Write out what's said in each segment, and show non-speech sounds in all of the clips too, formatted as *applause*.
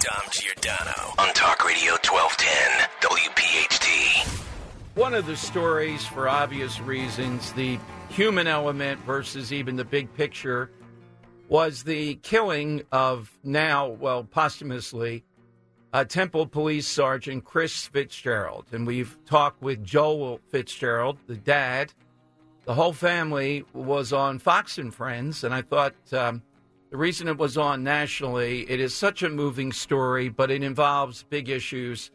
Dom Giordano on Talk Radio 1210 WPHT. One of the stories, for obvious reasons, the human element versus even the big picture, was the killing of now, well, posthumously, uh, Temple Police Sergeant Chris Fitzgerald. And we've talked with Joel Fitzgerald, the dad. The whole family was on Fox and Friends, and I thought um, the reason it was on nationally, it is such a moving story, but it involves big issues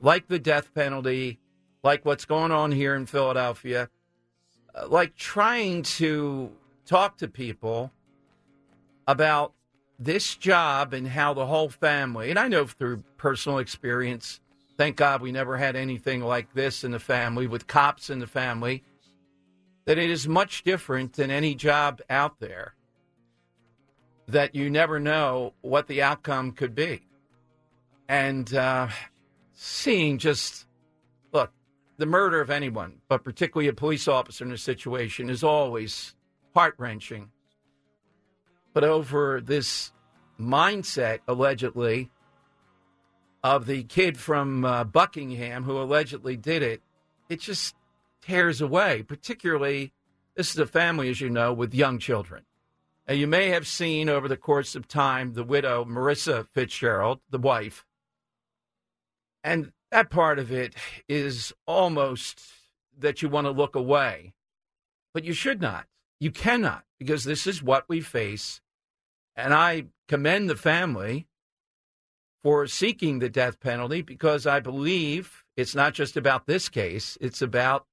like the death penalty, like what's going on here in Philadelphia, uh, like trying to talk to people about this job and how the whole family, and I know through personal experience, thank God we never had anything like this in the family with cops in the family, that it is much different than any job out there, that you never know what the outcome could be. And uh, seeing just, look, the murder of anyone, but particularly a police officer in a situation, is always heart wrenching. But over this mindset, allegedly, of the kid from uh, Buckingham who allegedly did it, it just tears away. Particularly, this is a family, as you know, with young children. And you may have seen over the course of time the widow, Marissa Fitzgerald, the wife. And that part of it is almost that you want to look away. But you should not. You cannot, because this is what we face. And I commend the family for seeking the death penalty because I believe it's not just about this case, it's about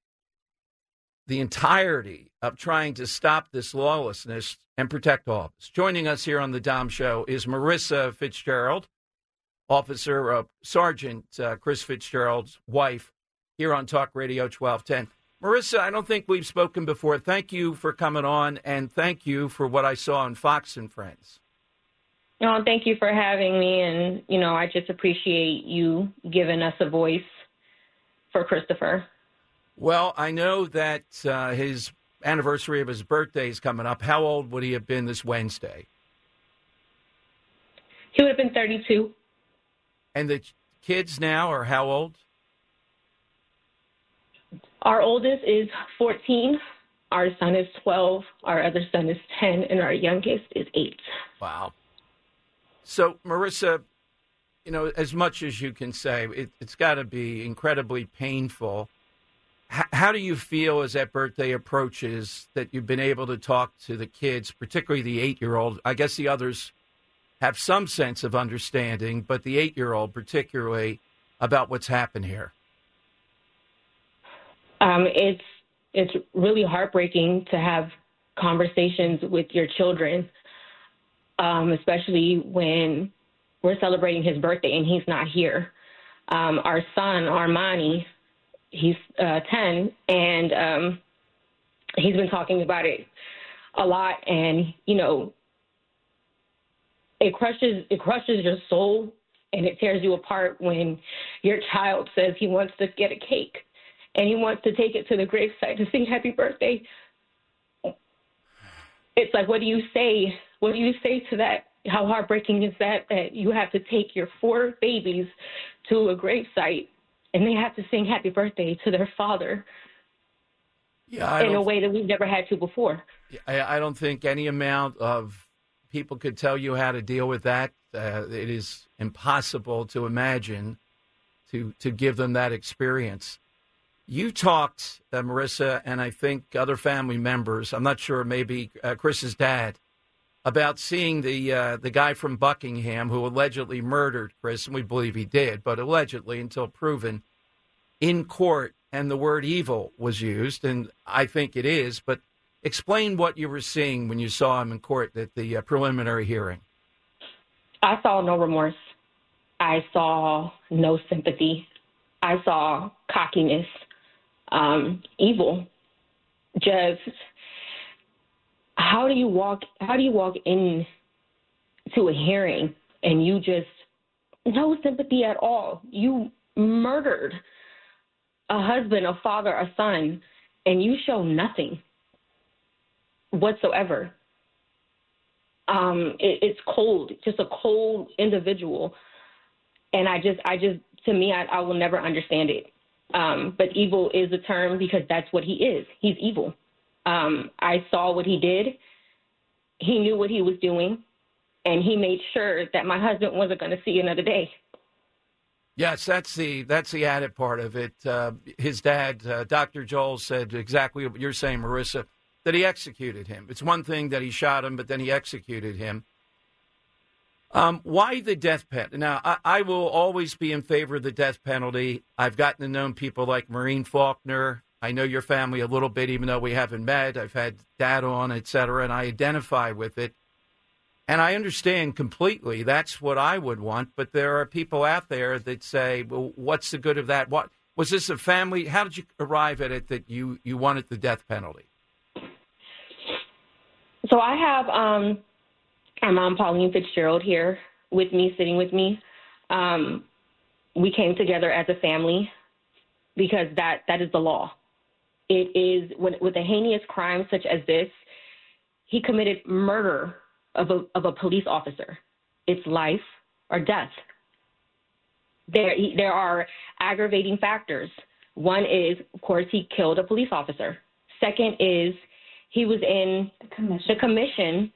the entirety of trying to stop this lawlessness and protect all of us. Joining us here on the Dom Show is Marissa Fitzgerald, Officer uh, Sergeant uh, Chris Fitzgerald's wife, here on Talk Radio 1210. Marissa, I don't think we've spoken before. Thank you for coming on, and thank you for what I saw on Fox and Friends. No, thank you for having me, and you know, I just appreciate you giving us a voice for Christopher. Well, I know that uh, his anniversary of his birthday is coming up. How old would he have been this Wednesday? He would have been 32. And the kids now are how old? Our oldest is 14. Our son is 12. Our other son is 10, and our youngest is 8. Wow. So, Marissa, you know, as much as you can say, it, it's got to be incredibly painful. How do you feel as that birthday approaches that you've been able to talk to the kids, particularly the eight year old? I guess the others have some sense of understanding, but the eight year old, particularly, about what's happened here. Um, it's it's really heartbreaking to have conversations with your children, um, especially when we're celebrating his birthday and he's not here. Um, our son Armani, he's uh, 10, and um, he's been talking about it a lot, and you know, it crushes it crushes your soul and it tears you apart when your child says he wants to get a cake and he wants to take it to the gravesite to sing happy birthday. It's like, what do you say? What do you say to that? How heartbreaking is that that you have to take your four babies to a gravesite and they have to sing happy birthday to their father Yeah, in a way that we've never had to before. I, I don't think any amount of people could tell you how to deal with that. Uh, it is impossible to imagine to to give them that experience. You talked, uh, Marissa, and I think other family members. I'm not sure, maybe uh, Chris's dad, about seeing the uh, the guy from Buckingham who allegedly murdered Chris, and we believe he did, but allegedly until proven in court, and the word evil was used, and I think it is. But explain what you were seeing when you saw him in court at the uh, preliminary hearing. I saw no remorse. I saw no sympathy. I saw cockiness, um, evil. Just how do you walk? How do you walk in to a hearing and you just no sympathy at all? You murdered a husband, a father, a son, and you show nothing whatsoever um, it, it's cold, just a cold individual. And I just, I just, to me, I, I will never understand it. Um, but evil is a term because that's what he is. He's evil. Um, I saw what he did. He knew what he was doing, and he made sure that my husband wasn't going to see another day. Yes, that's the that's the added part of it. Uh, his dad, uh, Dr. Joel, said exactly what you're saying, Marissa that he executed him. It's one thing that he shot him, but then he executed him. Um, why the death penalty? Now, I, I, will always be in favor of the death penalty. I've gotten to know people like Maureen Faulkner. I know your family a little bit, even though we haven't met. I've had dad on, et cetera, and I identify with it. And I understand completely. That's what I would want. But there are people out there that say, well, what's the good of that? What was this a family? How did you arrive at it that you, you wanted the death penalty? So I have um, our mom, Pauline Fitzgerald, here with me, sitting with me. Um, we came together as a family because that, that is the law. It is with, with a heinous crime such as this, he committed murder of a, of a police officer. It's life or death. There, there are aggravating factors. One is, of course, he killed a police officer. Second is he was in the commission, the commission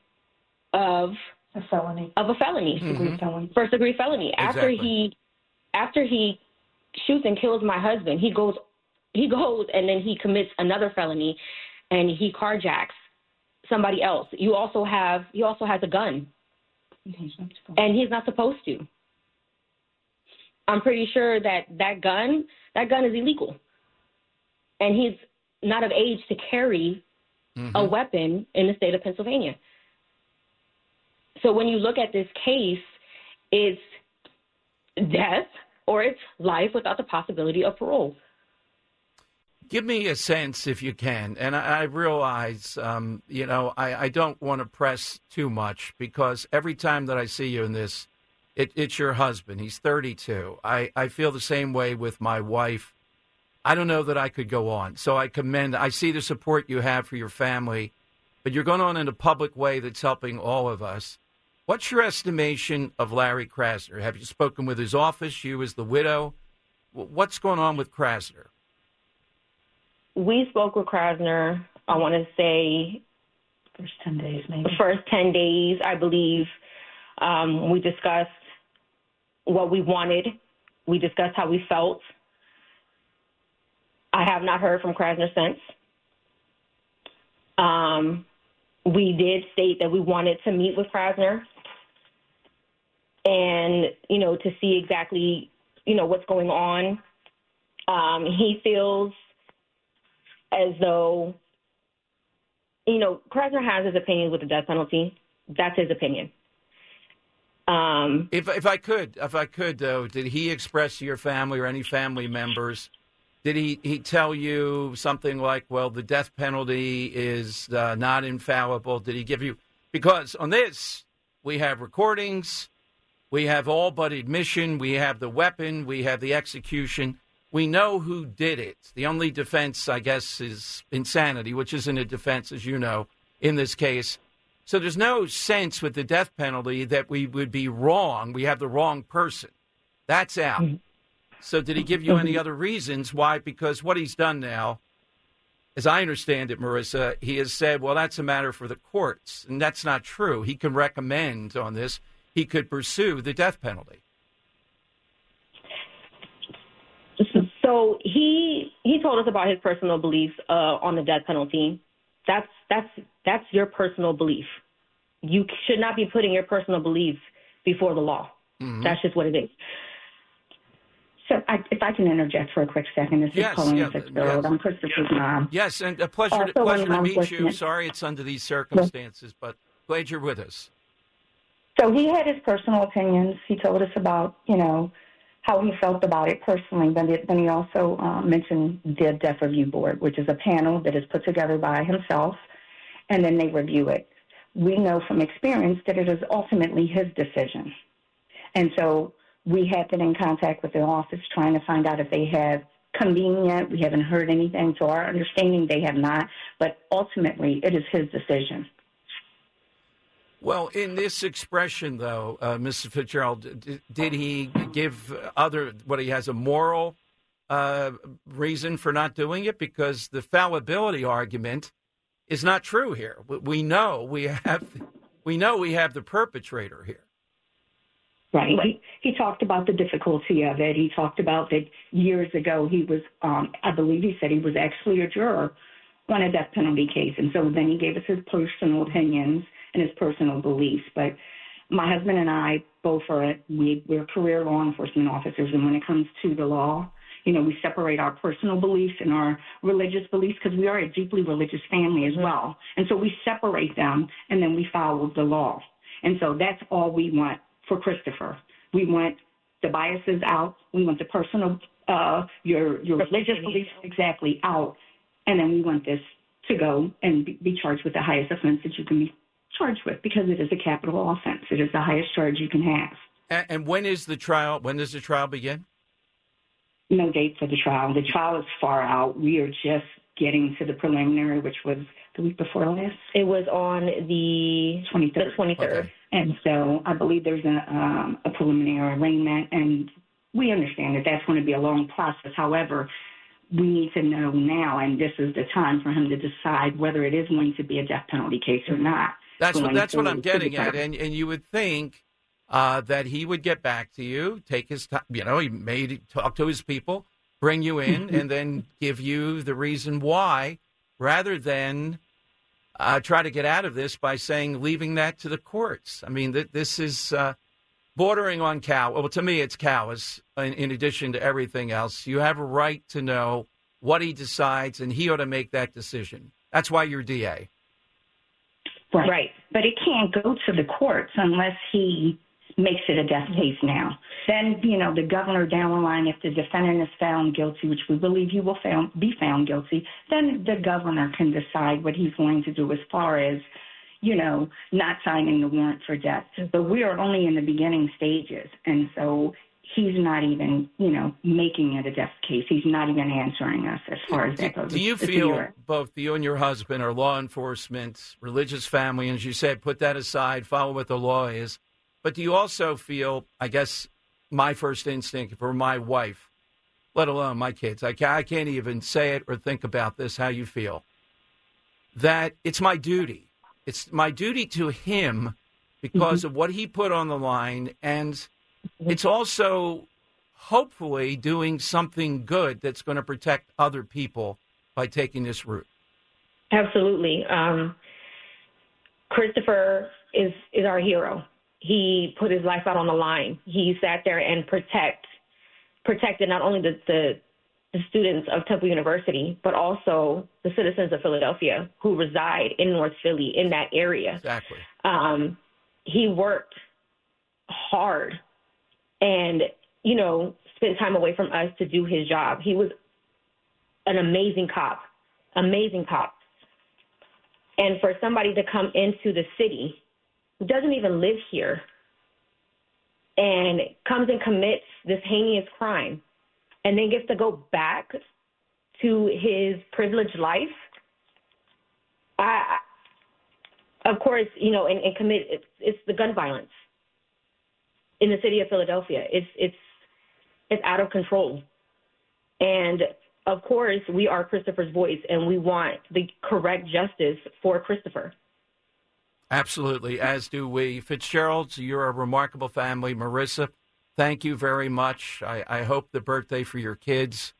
of a felony of a felony, first degree mm-hmm. felony. First degree felony. Exactly. After he after he shoots and kills my husband, he goes he goes and then he commits another felony and he carjacks somebody else. You also have he also has a gun. He's and he's not supposed to. I'm pretty sure that that gun that gun is illegal. And he's not of age to carry mm-hmm. a weapon in the state of Pennsylvania. So when you look at this case, it's death or it's life without the possibility of parole. Give me a sense, if you can. And I, I realize, um, you know, I, I, don't want to press too much because every time that I see you in this, it, it's your husband. He's 32. I, I feel the same way with my wife. I don't know that I could go on. So I commend, I see the support you have for your family, but you're going on in a public way that's helping all of us. What's your estimation of Larry Krasner? Have you spoken with his office, you as the widow? What's going on with Krasner? We spoke with Krasner, I want to say, first 10 days, maybe. First 10 days, I believe. Um, we discussed what we wanted, we discussed how we felt. I have not heard from Krasner since. Um, we did state that we wanted to meet with Krasner and, you know, to see exactly, you know, what's going on. Um, he feels as though, you know, Krasner has his opinion with the death penalty. That's his opinion. Um, if if I could, if I could, though, did he express to your family or any family members did he, he tell you something like, well, the death penalty is uh, not infallible? Did he give you, because on this, we have recordings, we have all but admission, we have the weapon, we have the execution. We know who did it. The only defense, I guess, is insanity, which isn't a defense, as you know, in this case. So there's no sense with the death penalty that we would be wrong. We have the wrong person. That's out. Mm-hmm. So, did he give you any other reasons why? Because what he's done now, as I understand it, Marissa, he has said, well, that's a matter for the courts. And that's not true. He can recommend on this. he could pursue the death penalty. So he he told us about his personal beliefs uh, on the death penalty. That's that's that's your personal belief. You should not be putting your personal beliefs before the law. Mm-hmm. That's just what it is. So I, if I can interject for a quick second, this Yes, is Pauline yeah, Fitzgerald. yes. I'm Christopher's mom. Yes, and a pleasure, Also, to, pleasure to meet you. enforcement- Sorry it's under these circumstances, but glad you're with us. So he had his personal opinions. He told us about, you know, how he felt about it personally. But then he also uh, mentioned the Death Review Board, which is a panel that is put together by himself, and then they review it. We know from experience that it is ultimately his decision. And so we have been in contact with the office trying to find out if they have convened yet. We haven't heard anything. To our understanding, they have not. But ultimately, it is his decision. Well, in this expression, though, uh, Mr. Fitzgerald, d- did he give other what he has a moral uh, reason for not doing it? Because the fallibility argument is not true here. We- know we have we know we have the perpetrator here. Right. He, he talked about the difficulty of it. He talked about that years ago he was, um, I believe he said he was actually a juror on a death penalty case. And so then he gave us his personal opinions his personal beliefs. But my husband and I both are, we, we're career law enforcement officers. And when it comes to the law, you know, we separate our personal beliefs and our religious beliefs because we are a deeply religious family as well. And so we separate them and then we follow the law. And so that's all we want for Christopher. We want the biases out. We want the personal, uh, your your religious beliefs exactly out, and then we want this to go and be, be charged with the highest offense that you can be charged with because it is a capital offense. It is the highest charge you can have. And, and when is the trial? When does the trial begin? No date for the trial. The trial is far out. We are just getting to the preliminary, which was the week before last. It was on the 23rd. the twenty third. Okay. And so I believe there's a, um, a preliminary arraignment, and we understand that that's going to be a long process. However, we need to know now, and this is the time for him to decide whether it is going to be a death penalty case or not. That's what that's what I'm getting at, and and you would think uh, that he would get back to you, take his time. You know, he may talk to his people, bring you in, *laughs* and then give you the reason why, rather than uh, try to get out of this by saying leaving that to the courts. I mean, th- this is uh, bordering on cow. Well, to me, it's cowardice. In, in addition to everything else, you have a right to know what he decides, and he ought to make that decision. That's why you're DA. Right. Right. But it can't go to the courts unless he makes it a death mm-hmm. case now. Then, you know, the governor down the line, if the defendant is found guilty, which we believe he will found, be found guilty, then the governor can decide what he's going to do as far as, you know, not signing the warrant for death. Mm-hmm. But we are only in the beginning stages. And so he's not even, you know, making it a death case. He's not even answering us as far as that goes. do you feel both you and your husband are law enforcement, religious family, and as you said, put that aside, follow what the law is. But do you also feel, I guess, my first instinct for my wife, let alone my kids, I I can't even say it or think about this, how you feel, that it's my duty. It's my duty to him because mm-hmm. of what he put on the line. And it's also hopefully doing something good that's going to protect other people by taking this route. Absolutely. Um, Christopher is is our hero. He put his life out on the line. He sat there and protect protected not only the, the the students of Temple University, but also the citizens of Philadelphia who reside in North Philly in that area. Exactly. Um, he worked hard and, you know, spent time away from us to do his job. He was an amazing cop, amazing cop. And for somebody to come into the city who doesn't even live here and comes and commits this heinous crime and then gets to go back to his privileged life, I, of course, you know, and, and commit it's, it's the gun violence in the city of Philadelphia. It's it's it's out of control, and of course, we are Christopher's voice, and we want the correct justice for Christopher. Absolutely, as do we. Fitzgeralds, you're a remarkable family. Marissa, thank you very much. I, I hope the birthday for your kids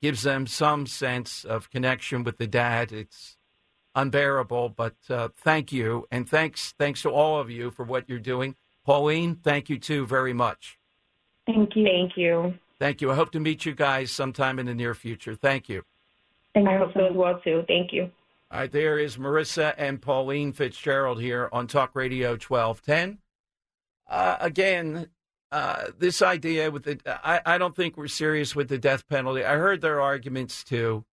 gives them some sense of connection with the dad. It's unbearable, but uh, thank you. And thanks, thanks to all of you for what you're doing. Pauline, thank you too very much. Thank you. Thank you. Thank you. I hope to meet you guys sometime in the near future. Thank you. Thank I you hope so as well too. Thank you. All right, there is Marissa and Pauline Fitzgerald here on Talk Radio 1210. Uh, again, uh, this idea with the, I, I don't think we're serious with the death penalty. I heard their arguments too.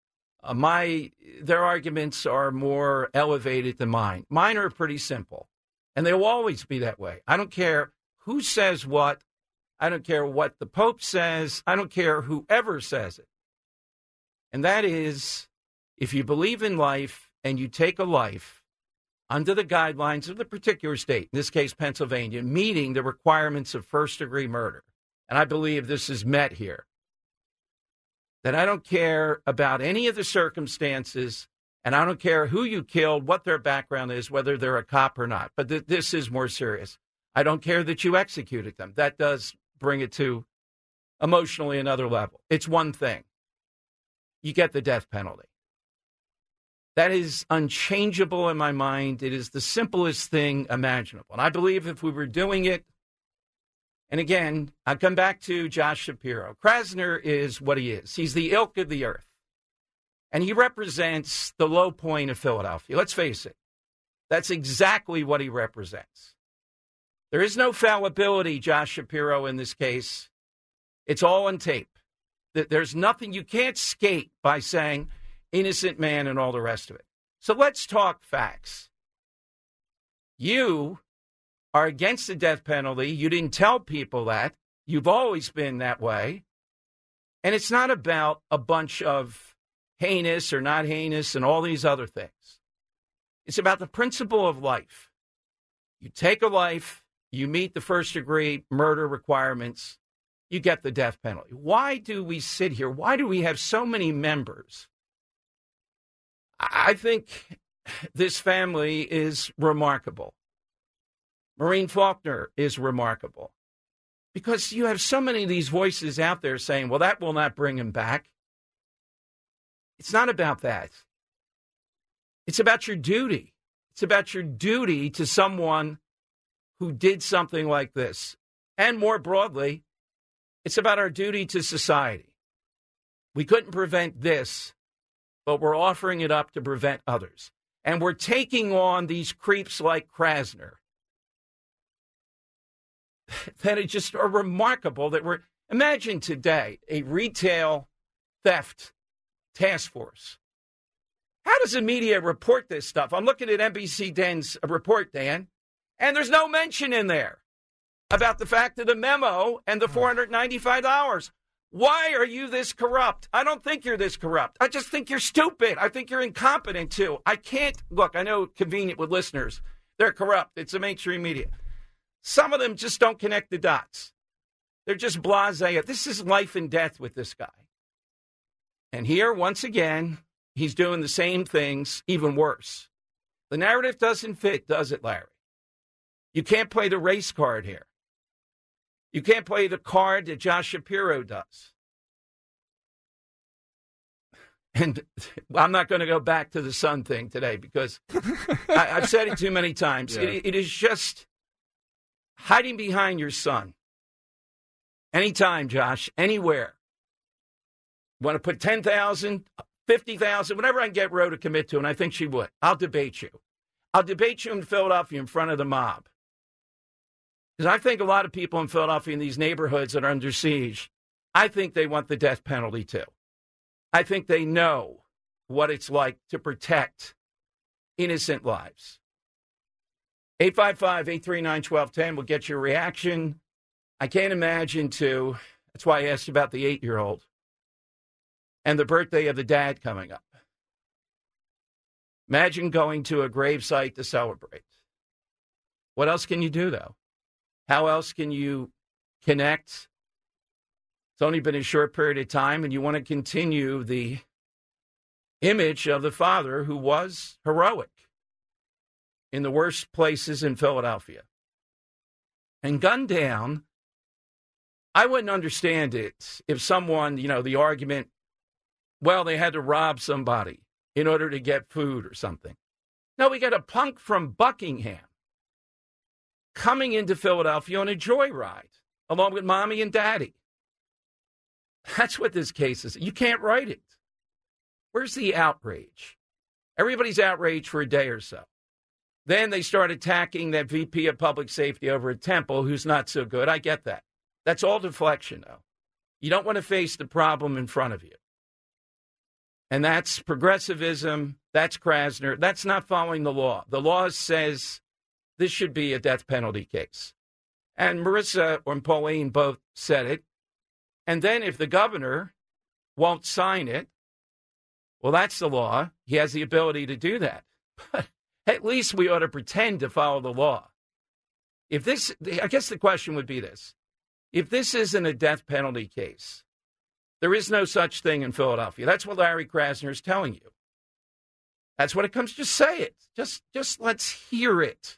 Uh, my, their arguments are more elevated than mine. Mine are pretty simple, and they will always be that way. I don't care who says what. I don't care what the Pope says. I don't care whoever says it. And that is if you believe in life and you take a life under the guidelines of the particular state, in this case, Pennsylvania, meeting the requirements of first degree murder, and I believe this is met here, that I don't care about any of the circumstances and I don't care who you killed, what their background is, whether they're a cop or not. But th- this is more serious. I don't care that you executed them. That does bring it to emotionally another level. It's one thing. You get the death penalty. That is unchangeable in my mind. It is the simplest thing imaginable. And I believe if we were doing it, and again, I come back to Josh Shapiro. Krasner is what he is. He's the ilk of the earth. And he represents the low point of Philadelphia. Let's face it. That's exactly what he represents. There is no fallibility, Josh Shapiro, in this case. It's all on tape. There's nothing, you can't skate by saying innocent man and all the rest of it. So let's talk facts. You are against the death penalty. You didn't tell people that. You've always been that way. And it's not about a bunch of heinous or not heinous and all these other things. It's about the principle of life. You take a life, you meet the first degree murder requirements, you get the death penalty. Why do we sit here? Why do we have so many members? I think this family is remarkable. Maureen Faulkner is remarkable because you have so many of these voices out there saying, well, that will not bring him back. It's not about that. It's about your duty. It's about your duty to someone who did something like this. And more broadly, it's about our duty to society. We couldn't prevent this, but we're offering it up to prevent others. And we're taking on these creeps like Krasner *laughs* that are just are remarkable that we're imagine today a retail theft task force. How does the media report this stuff? I'm looking at NBC Dan's report, Dan, and there's no mention in there about the fact of the memo and the hmm. $495. Why are you this corrupt? I don't think you're this corrupt. I just think you're stupid. I think you're incompetent too. I can't look, I know convenient with listeners. They're corrupt. It's the mainstream media. Some of them just don't connect the dots. They're just blase. This is life and death with this guy. And here, once again, he's doing the same things, even worse. The narrative doesn't fit, does it, Larry? You can't play the race card here. You can't play the card that Josh Shapiro does. And *laughs* I'm not going to go back to the sun thing today because I, have said it too many times. *laughs* Yeah. It, it is just hiding behind your son. Anytime, Josh, anywhere. Want to put 10,000, 50,000, whatever I can get Roe to commit to, and I think she would. I'll debate you. I'll debate you in Philadelphia in front of the mob. Because I think a lot of people in Philadelphia in these neighborhoods that are under siege, I think they want the death penalty too. I think they know what it's like to protect innocent lives. 855 839 1210 will get your reaction. I can't imagine, too. That's why I asked about the eight year old and the birthday of the dad coming up. Imagine going to a gravesite to celebrate. What else can you do, though? How else can you connect? It's only been a short period of time, and you want to continue the image of the father who was heroic in the worst places in Philadelphia and gunned down. I wouldn't understand it if someone, you know, the argument, well, they had to rob somebody in order to get food or something. Now we got a punk from Buckingham coming into Philadelphia on a joyride along with mommy and daddy. That's what this case is. You can't write it. Where's the outrage? Everybody's outraged for a day or so. Then they start attacking that VP of public safety over at Temple, who's not so good. I get that. That's all deflection, though. You don't want to face the problem in front of you. And that's progressivism. That's Krasner. That's not following the law. The law says this should be a death penalty case. And Marissa and Pauline both said it. And then if the governor won't sign it, well, that's the law. He has the ability to do that. *laughs* But at least we ought to pretend to follow the law. If this, I guess the question would be this if this isn't a death penalty case, there is no such thing in Philadelphia. That's what Larry Krasner is telling you. That's what it comes. Just say it. Just, just let's hear it.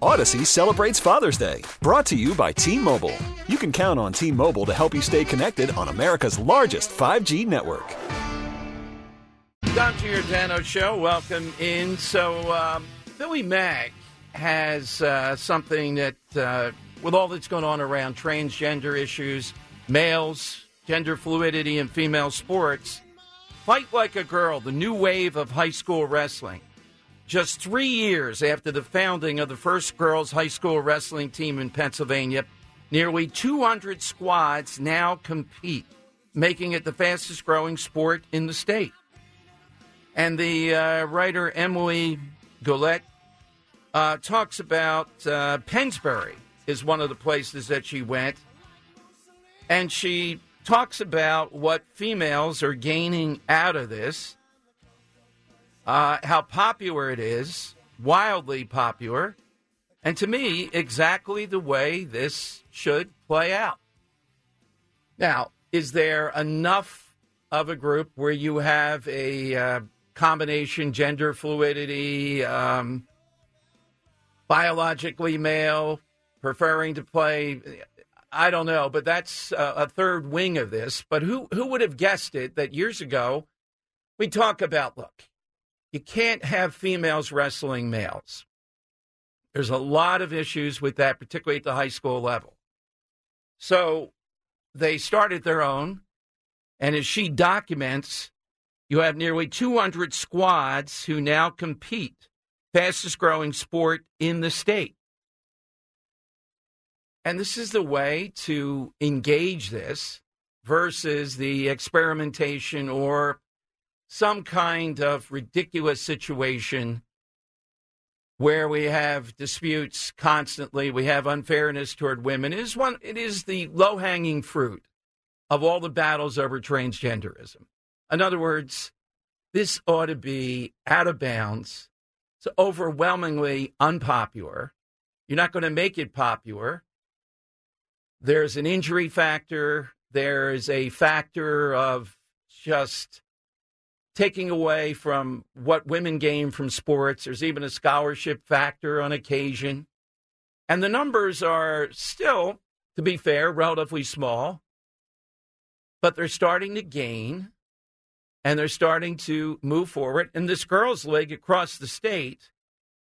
Odyssey celebrates Father's Day, brought to you by T Mobile. You can count on T Mobile to help you stay connected on America's largest 5G network. Dom Giordano Show, welcome in. So, um, Billy Mack has uh, something that, uh, with all that's going on around transgender issues, males, gender fluidity, and female sports, Fight Like a Girl, the new wave of high school wrestling. Just three years after the founding of the first girls' high school wrestling team in Pennsylvania, nearly 200 squads now compete, making it the fastest growing sport in the state. And the uh, writer Emily Goulet uh, talks about uh, Pennsbury is one of the places that she went, and she talks about what females are gaining out of this uh, how popular it is, wildly popular, and to me, exactly the way this should play out. Now, is there enough of a group where you have a uh, combination gender fluidity, um, biologically male, preferring to play? I don't know, but that's a, a third wing of this. But who who would have guessed it that years ago we talk about look you can't have females wrestling males. There's a lot of issues with that, particularly at the high school level. So they started their own. And as she documents, you have nearly 200 squads who now compete, fastest growing sport in the state. And this is the way to engage this versus the experimentation or some kind of ridiculous situation where we have disputes constantly, we have unfairness toward women. It is one it is the low-hanging fruit of all the battles over transgenderism. In other words, this ought to be out of bounds. It's overwhelmingly unpopular. You're not going to make it popular. There's an injury factor. There's a factor of just taking away from what women gain from sports. There's even a scholarship factor on occasion. And the numbers are still, to be fair, relatively small, but they're starting to gain. and they're starting to move forward. And this girls' league across the state,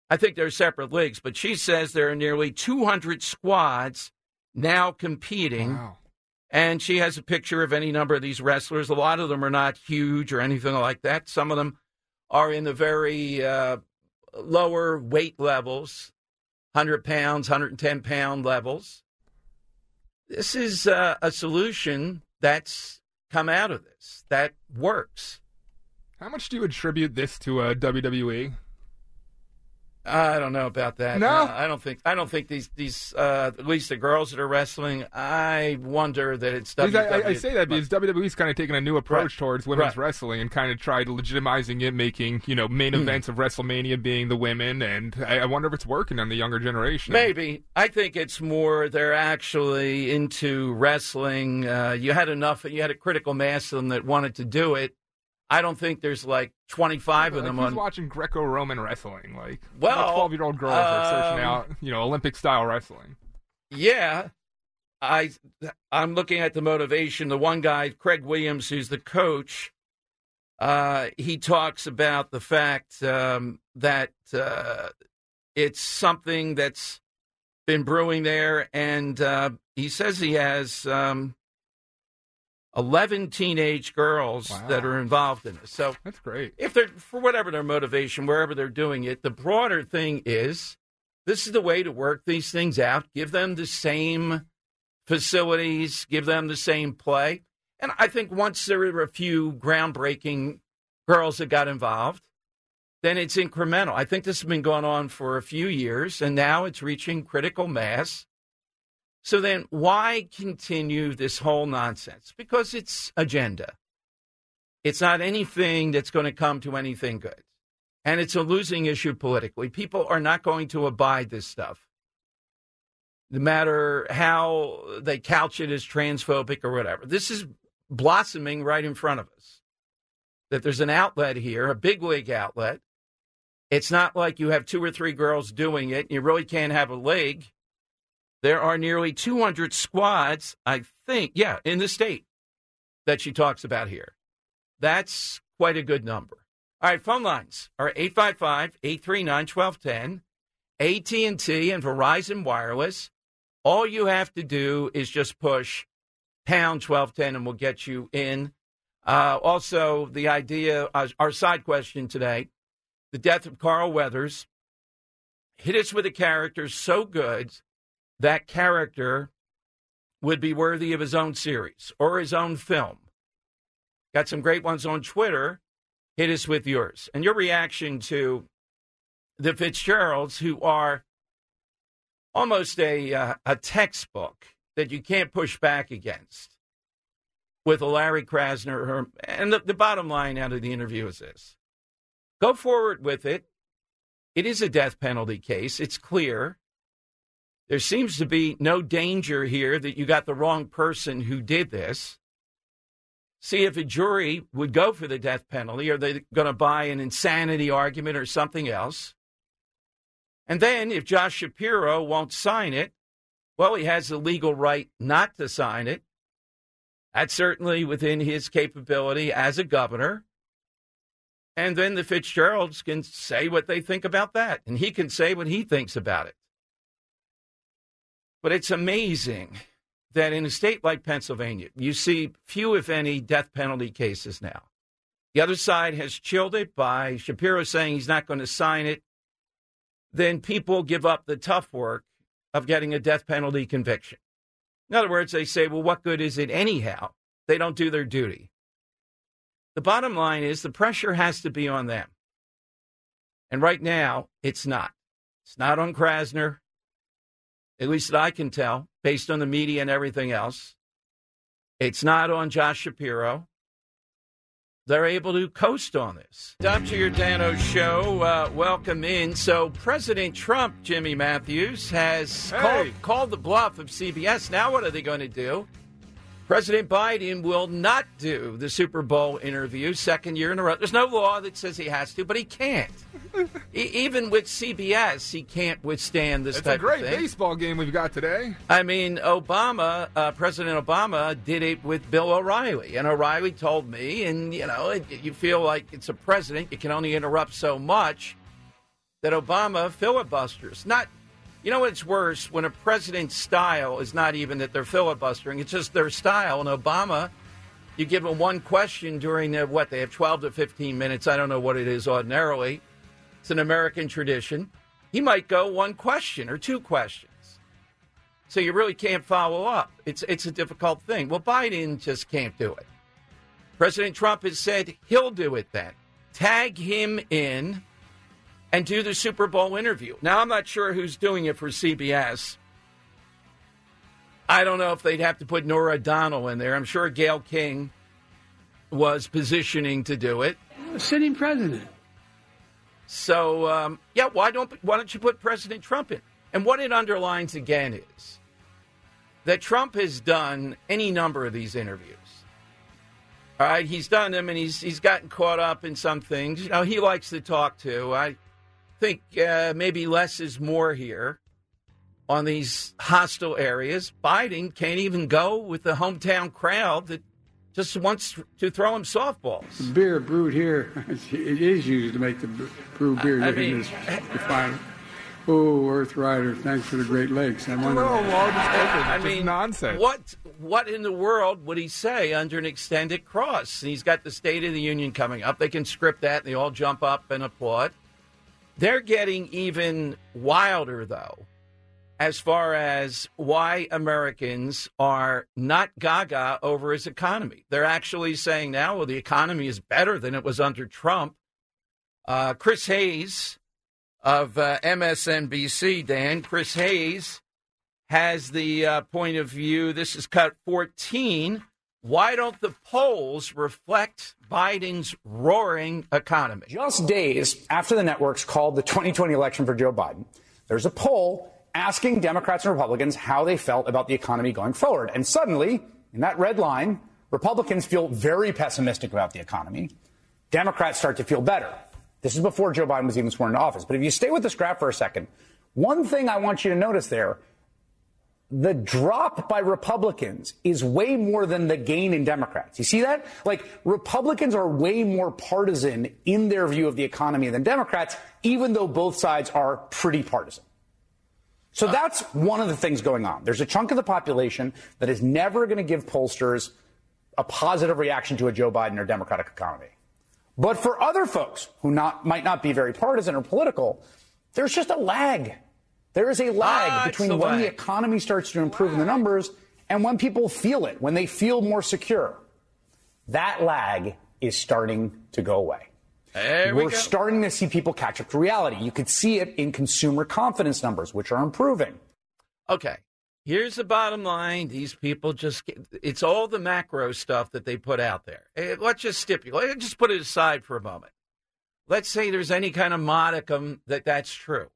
I think they're separate leagues, but she says there are nearly 200 squads now competing. Wow. And she has a picture of any number of these wrestlers. A lot of them are not huge or anything like that. Some of them are in the very uh, lower weight levels 100 pounds, 110 pound levels. This is uh, a solution that's come out of this that works. How much do you attribute this to uh, WWE? I don't know about that. No? Uh, I don't think. I don't think these these uh, at least the girls that are wrestling. I wonder that it's Because I, I, say that because WWE's kind of taken a new approach Right. towards women's Right. wrestling and kind of tried legitimizing it, making you know main Hmm. events of WrestleMania being the women, and I, I wonder if it's working on the younger generation. Maybe. I think it's more they're actually into wrestling. Uh, you had enough, you had a critical mass of them that wanted to do it. I don't think there's like 25 of Like, them who's on. watching Greco-Roman wrestling? Like, Well, twelve-year-old girls are searching um, out, you know, Olympic-style wrestling. Yeah. I I'm looking at the motivation. The one guy, Craig Williams, who's the coach, uh, he talks about the fact um, that uh, it's something that's been brewing there, and uh, he says he has um, eleven teenage girls Wow. that are involved in this. So That's great. if they're for whatever their motivation, wherever they're doing it, the broader thing is this is the way to work these things out. Give them the same facilities, give them the same play. And I think once there are a few groundbreaking girls that got involved, then it's incremental. I think this has been going on for a few years, and now it's reaching critical mass. So then, why continue this whole nonsense? Because it's agenda. It's not anything that's going to come to anything good. And it's a losing issue politically. People are not going to abide this stuff. No matter how they couch it as transphobic or whatever. This is blossoming right in front of us. That there's an outlet here, a big league outlet. It's not like you have two or three girls doing it and you really can't have a league. There are nearly 200 squads, I think, yeah, in the state that she talks about here. That's quite a good number. All right, phone lines are 855-839-1210, AT&T and Verizon Wireless. All you have to do is just push pound 1210 and we'll get you in. Uh, also, the idea, uh, our side question today, the death of Carl Weathers hit us with a character so good that character would be worthy of his own series or his own film. Got some great ones on Twitter. Hit us with yours and your reaction to the Fitzgeralds, who are almost a uh, a textbook that you can't push back against. With Larry Krasner, and the, the bottom line out of the interview is this: go forward with it. It is a death penalty case. It's clear. There seems to be no danger here that you got the wrong person who did this see if a jury would go for the death penalty. Are they going to buy an insanity argument or something else? And then if Josh Shapiro won't sign it, well, he has the legal right not to sign it. That's certainly within his capability as a governor. And then the Fitzgeralds can say what they think about that, and he can say what he thinks about it. But it's amazing that in a state like Pennsylvania, you see few, if any, death penalty cases now. The other side has chilled it by Shapiro saying he's not going to sign it. Then people give up the tough work of getting a death penalty conviction. In other words, they say, well, what good is it anyhow? They don't do their duty. The bottom line is the pressure has to be on them. And right now, it's not. It's not on Krasner, at least that I can tell, based on the media and everything else. It's not on Josh Shapiro. They're able to coast on this. Dr. Giordano show. Uh, welcome in. So, President Trump, Jimmy Matthews, has Hey. called, called the bluff of CBS. Now, what are they going to do? President Biden will not do the Super Bowl interview second year in a row. There's no law that says he has to, but he can't. e- even with CBS, he can't withstand this It's type a great baseball game we've got today. I mean, Obama, uh, President Obama did it with Bill O'Reilly, and O'Reilly told me, and you know, it, you feel like it's a president, you can only interrupt so much. That Obama filibusters. Not, you know, what's worse when a president's style is not even that they're filibustering; it's just their style. And Obama, you give him one question during the, what they have twelve to fifteen minutes. I don't know what it is ordinarily. It's an American tradition. He might go one question or two questions. So you really can't follow up. It's it's a difficult thing. Well, Biden just can't do it. President Trump has said he'll do it then. Tag him in and do the Super Bowl interview. Now I'm not sure who's doing it for CBS. I don't know if they'd have to put Norah O'Donnell in there. I'm sure Gayle King was positioning to do it. Sitting president. So um, yeah, why don't why don't you put President Trump in? And what it underlines again is that Trump has done any number of these interviews. All right, he's done them, and he's he's gotten caught up in some things. You know, he likes to talk to. I think uh, maybe less is more here on these hostile areas. Biden can't even go with the hometown crowd that just wants to throw him softballs. Beer brewed here, *laughs* it is used to make the brew beer I in mean- this refinery. *laughs* Oh, Earth Rider, thanks for the Great Lakes. I wonder. I mean, nonsense. What what in the world would he say under an extended cross? And he's got the State of the Union coming up. They can script that, and they all jump up and applaud. They're getting even wilder, though, as far as why Americans are not gaga over his economy. They're actually saying now, well, the economy is better than it was under Trump. Uh, Chris Hayes of uh, MSNBC, Dan, Chris Hayes has the uh, point of view. This is cut 14. Why don't the polls reflect Biden's roaring economy? Just days after the networks called the 2020 election for Joe Biden, there's a poll asking Democrats and Republicans how they felt about the economy going forward. And suddenly, in that red line, Republicans feel very pessimistic about the economy. Democrats start to feel better. This is before Joe Biden was even sworn into office. But if you stay with this graph for a second, one thing I want you to notice there the drop by Republicans is way more than the gain in Democrats. You see that? Like, Republicans are way more partisan in their view of the economy than Democrats, even though both sides are pretty partisan. So that's one of the things going on. There's a chunk of the population that is never going to give pollsters a positive reaction to a Joe Biden or Democratic economy. But for other folks who not, might not be very partisan or political, there's just a lag. There is a lag Ah, between the when the economy starts to improve in the numbers and when people feel it, when they feel more secure. That lag is starting to go away. There we We're go. starting to see people catch up to reality. You could see it in consumer confidence numbers, which are improving. Okay. Here's the bottom line. These people just, it's all the macro stuff that they put out there. Eh, Let's just stipulate, let's just put it aside for a moment. Let's say there's any kind of modicum that that's true.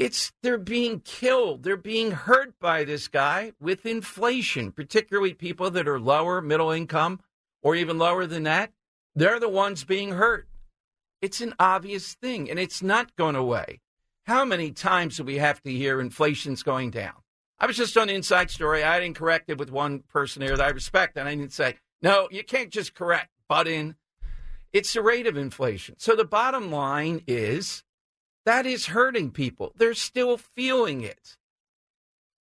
It's, they're being killed. They're being hurt by this guy with inflation, particularly people that are lower middle income or even lower than that. They're the ones being hurt. It's an obvious thing, and it's not going away. How many times do we have to hear inflation's going down? I was just on the Inside Story. I didn't correct it with one person here that I respect, and I didn't say, no, you can't just correct, butt in. It's the rate of inflation. So the bottom line is that is hurting people. They're still feeling it.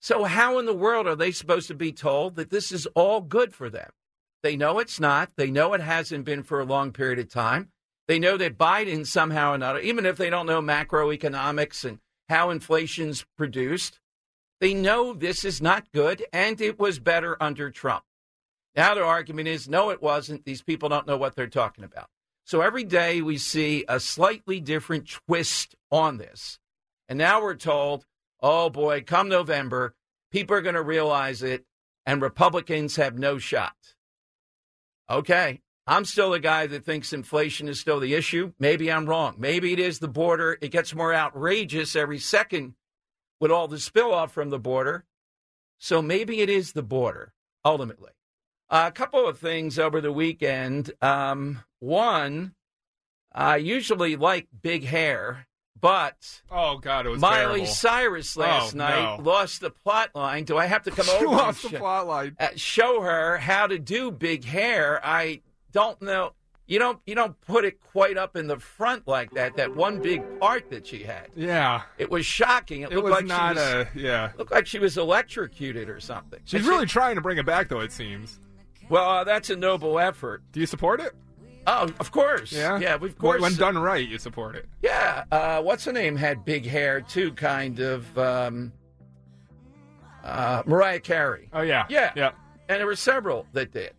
So, how in the world are they supposed to be told that this is all good for them? They know it's not. They know it hasn't been for a long period of time. They know that Biden somehow or another, even if they don't know macroeconomics and how inflation's produced, they know this is not good and it was better under Trump. Now their argument is no, it wasn't. These people don't know what they're talking about. So every day we see a slightly different twist on this. And now we're told, oh boy, come November, people are going to realize it and Republicans have no shot. Okay. I'm still a guy that thinks inflation is still the issue. Maybe I'm wrong. Maybe it is the border. It gets more outrageous every second with all the spill off from the border. So maybe it is the border. ultimately. A couple of things over the weekend. Um, one, I usually like big hair, but Oh God, it was Miley terrible. Cyrus last Oh, night no. lost the plot line. Do I have to come *laughs* She over and lost the sho- plot line. uh, show her how to do big hair? I don't know. You don't you don't put it quite up in the front like that. That one big part that she had. Yeah, It was shocking. It, it looked was like not she was, a yeah. looked like she was electrocuted or something. She's And she- really trying to bring it back, though. It seems. Well. Uh, that's a noble effort. Do you support it? Oh, of course. Yeah, yeah. Of course. When done right, you support it. Yeah. Uh, what's her name had big hair too, kind of. Um, uh, Mariah Carey. Oh yeah, Yeah. yeah, And there were several that did.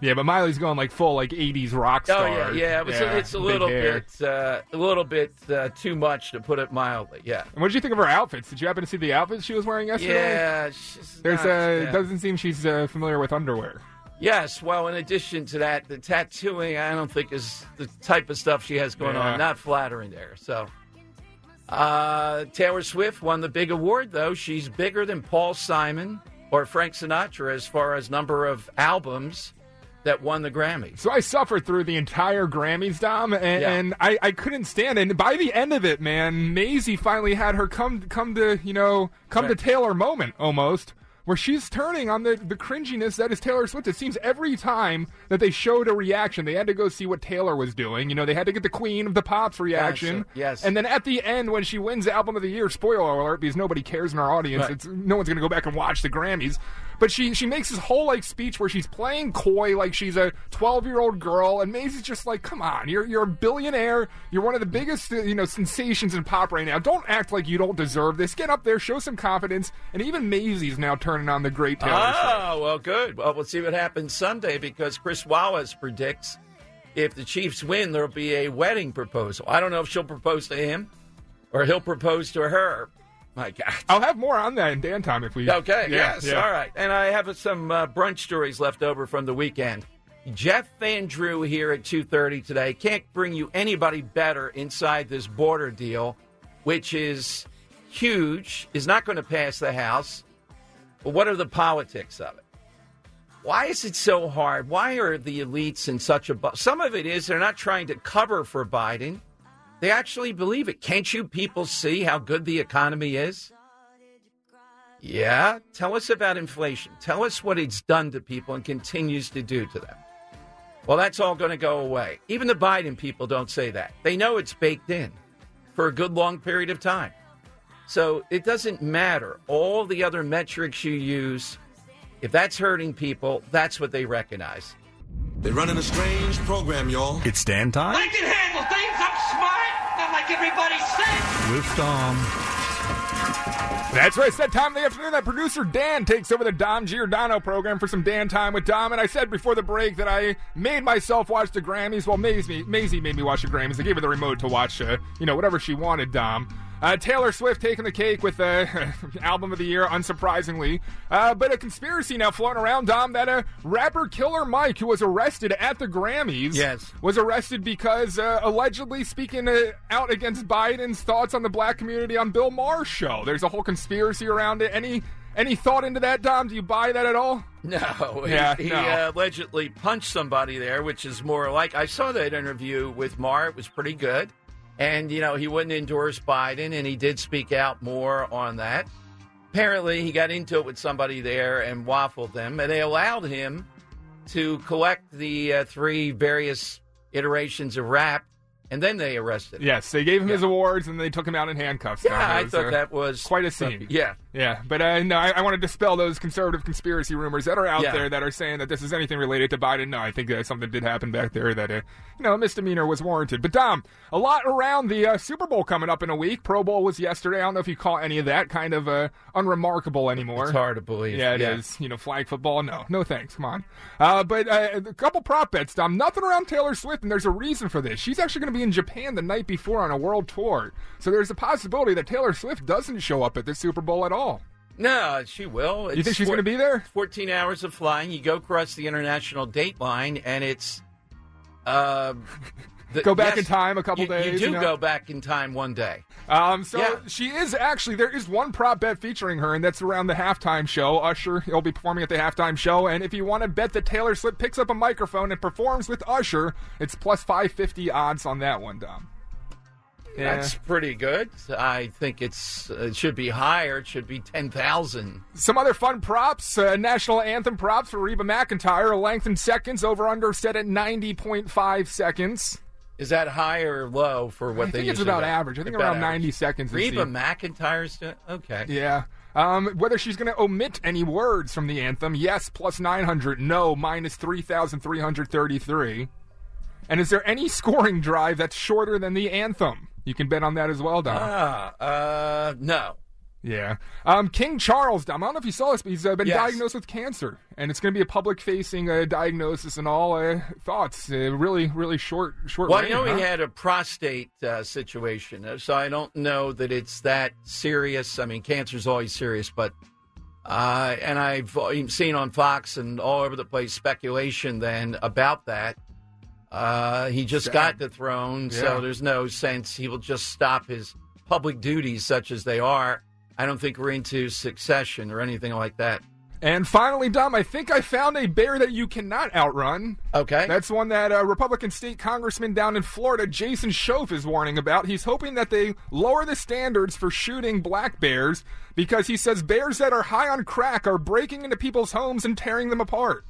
yeah. But Miley's going like full like '80s rock star. Oh yeah, yeah. It was, it's a little bit, uh, a little bit uh, too much to put it mildly. Yeah. And what did you think of her outfits? Did you happen to see the outfits she was wearing yesterday? Yeah. she's There's not- uh, yeah. doesn't seem she's uh, familiar with underwear. Yes. Well, in addition to that, the tattooing I don't think is the type of stuff she has going Yeah. on. Not flattering there. So. Uh, Taylor Swift won the big award, though. She's bigger than Paul Simon or Frank Sinatra as far as number of albums that won the Grammy. So I suffered through the entire Grammys, Dom, and, Yeah. and I, I couldn't stand it. And by the end of it, man, Maisie finally had her come come to you know come Right. to Taylor moment almost, where she's turning on the the cringiness that is Taylor Swift. It seems every time that they showed a reaction, they had to go see what Taylor was doing. You know, they had to get the Queen of the Pops reaction. Gotcha. Yes. And then at the end, when she wins the Album of the Year, spoiler alert, because nobody cares in our audience, Right. it's no one's gonna go back and watch the Grammys. But she she makes this whole like speech where she's playing coy like she's a 12 year old girl, and Maisie's just like, "Come on, you're you're a billionaire. You're one of the biggest you know sensations in pop right now. Don't act like you don't deserve this. Get up there, show some confidence." And even Maisie's now turning on the great Taylor. Oh, well, good. Well, we'll see what happens Sunday because Chris Wallace predicts if the Chiefs win, there'll be a wedding proposal. I don't know if she'll propose to him or he'll propose to her. My God. I'll have more on that in Dan time if we. Okay, Yeah, yes, yeah. all right. And I have some uh, brunch stories left over from the weekend. Jeff Van Drew here at 2.30 today. Can't bring you anybody better inside this border deal, which is huge, is not going to pass the House. But what are the politics of it? Why is it so hard? Why are the elites in such a... Bu- Some of it is they're not trying to cover for Biden. They actually believe it. Can't you people see how good the economy is? Yeah. Tell us about inflation. Tell us what it's done to people and continues to do to them. Well, that's all going to go away. Even the Biden people don't say that. They know it's baked in for a good long period of time. So it doesn't matter. All the other metrics you use, if that's hurting people, that's what they recognize. They're running a strange program, y'all. It's Dan time I can handle things. I'm smart. With Dom. That's right. It's that time of the afternoon that producer Dan takes over the Dom Giordano program for some Dan time with Dom. And I said before the break that I made myself watch the Grammys. Well, Maisie, Maisie made me watch the Grammys. I gave her the remote to watch, uh, you know, whatever she wanted, Dom. Uh, Taylor Swift taking the cake with uh, *laughs* album of the year, unsurprisingly. Uh, but a conspiracy now floating around, Dom, that a rapper Killer Mike, who was arrested at the Grammys, Yes. was arrested because uh, allegedly speaking uh, out against Biden's thoughts on the black community on Bill Maher's show. There's a whole conspiracy around it. Any any thought into that, Dom? Do you buy that at all? No, *laughs* Yeah, he, he no. uh, allegedly punched somebody there, which is more like I saw that interview with Maher. It was pretty good, and you know he wouldn't endorse Biden, and he did speak out more on that. Apparently, he got into it with somebody there and waffled them, and they allowed him to collect the uh, three various iterations of rap, and then they arrested him. Yes, they gave him his awards and they took him out in handcuffs. Yeah. I thought uh, that was quite a scene. Yeah, Yeah, but uh, no, I, I want to dispel those conservative conspiracy rumors that are out Yeah. there that are saying that this is anything related to Biden. No, I think that something did happen back there that, uh, you know, a misdemeanor was warranted. But Dom, a lot around the uh, Super Bowl coming up in a week. Pro Bowl was yesterday. I don't know if you caught any of that kind of uh, unremarkable anymore. It's hard to believe. Yeah, it is. Yeah. You know, flag football. No, no thanks. Come on. Uh, but uh, a couple prop bets, Dom. Nothing around Taylor Swift, and there's a reason for this. She's actually going to be in Japan the night before on a world tour. So there's a possibility that Taylor Swift doesn't show up at the Super Bowl at all. No, she will. You think she's gonna be there? 14 hours of flying. You go across the international date line, and it's uh, The- go back yes, in time a couple you, days. You do know? go back in time one day. Um, so Yeah. she is actually there is one prop bet featuring her, and that's around the halftime show. Usher, he'll be performing at the halftime show, and if you want to bet that Taylor Swift picks up a microphone and performs with Usher, it's plus five fifty odds on that one, Dom. Yeah. That's pretty good. I think it's it should be higher. It should be ten thousand. Some other fun props. Uh, national anthem props for Reba McEntire. A length in seconds. Over under set at 90.5 seconds. Is that high or low for what I they think it's about average. I think around 90 seconds. is Reba McEntire's okay. Yeah. Um, whether she's going to omit any words from the anthem, yes, plus 900. No, minus 3,333. And is there any scoring drive that's shorter than the anthem? You can bet on that as well, Dom. Ah, uh, no. Yeah. Um, King Charles, I don't know if you saw this, but he's uh, been Yes. diagnosed with cancer. And it's going to be a public facing uh, diagnosis and all uh, thoughts. Uh, really, really short, short Well, reign, I know he had a prostate uh, situation, uh, so I don't know that it's that serious. I mean, cancer's always serious, but uh, and I've seen on Fox and all over the place speculation then about that. Uh, he just Sad. got the throne, Yeah. so there's no sense he will just stop his public duties, such as they are. I don't think we're into succession or anything like that. And finally, Dom, I think I found a bear that you cannot outrun. Okay. That's one that uh, Republican state congressman down in Florida, Jason Shoaf, is warning about. He's hoping that they lower the standards for shooting black bears because he says bears that are high on crack are breaking into people's homes and tearing them apart.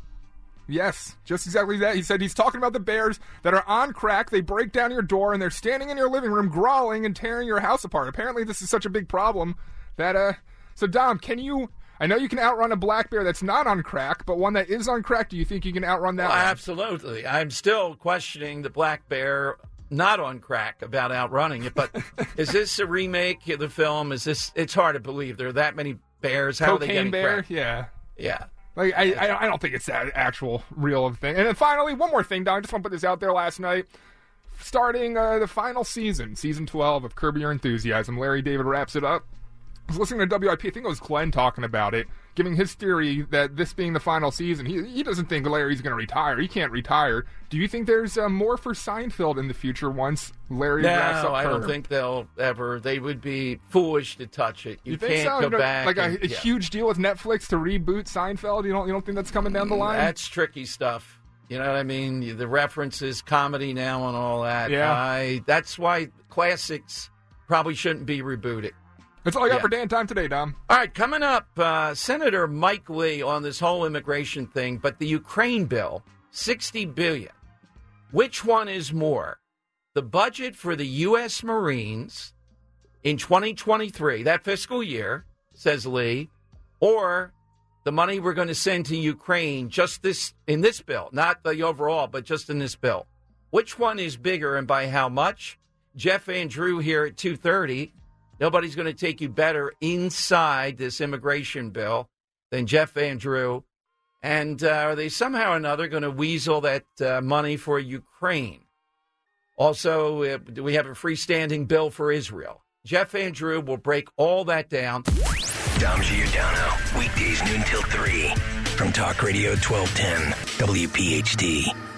Yes, just exactly that. He said he's talking about the bears that are on crack. They break down your door and they're standing in your living room growling and tearing your house apart. Apparently, this is such a big problem that, uh, so Dom, can you, I know you can outrun a black bear that's not on crack, but one that is on crack, do you think you can outrun that Well, absolutely. I'm still questioning the black bear not on crack about outrunning it. But *laughs* is this a remake of the film? Is this? It's hard to believe there are that many bears. How are they Cocaine getting bear? crack? Yeah. Yeah. Like I, I, I don't think it's that actual real thing. And then finally, one more thing, Don. I just want to put this out there. Last night, starting uh, the final season, season twelve of Curb Your Enthusiasm, Larry David wraps it up. Was listening to WIP. I think it was Glenn talking about it, giving his theory that this being the final season, he he doesn't think Larry's going to retire. He can't retire. Do you think there's uh, more for Seinfeld in the future once Larry wraps No, up? I don't think they'll ever. They would be foolish to touch it. You, You think can't so? go You know, back. like a, a yeah. huge deal with Netflix to reboot Seinfeld. You don't you don't think that's coming down the line? That's tricky stuff. You know what I mean? The references, comedy now, and all that. Yeah. I, that's why classics probably shouldn't be rebooted. That's all I got Yeah. for Dan time today, Dom. All right, coming up, uh, Senator Mike Lee on this whole immigration thing, but the Ukraine bill, sixty billion. Which one is more? The budget for the U.S. Marines in 2023, that fiscal year, says Lee, or the money we're going to send to Ukraine just this in this bill, not the overall, but just in this bill. Which one is bigger and by how much? Jeff Van Drew here at 2:30. Nobody's going to take you better inside this immigration bill than Jeff Van Drew. And uh, are they somehow or another going to weasel that uh, money for Ukraine? Also, uh, do we have a freestanding bill for Israel? Jeff Van Drew will break all that down. Dom Giordano, weekdays noon till 3 from Talk Radio 1210,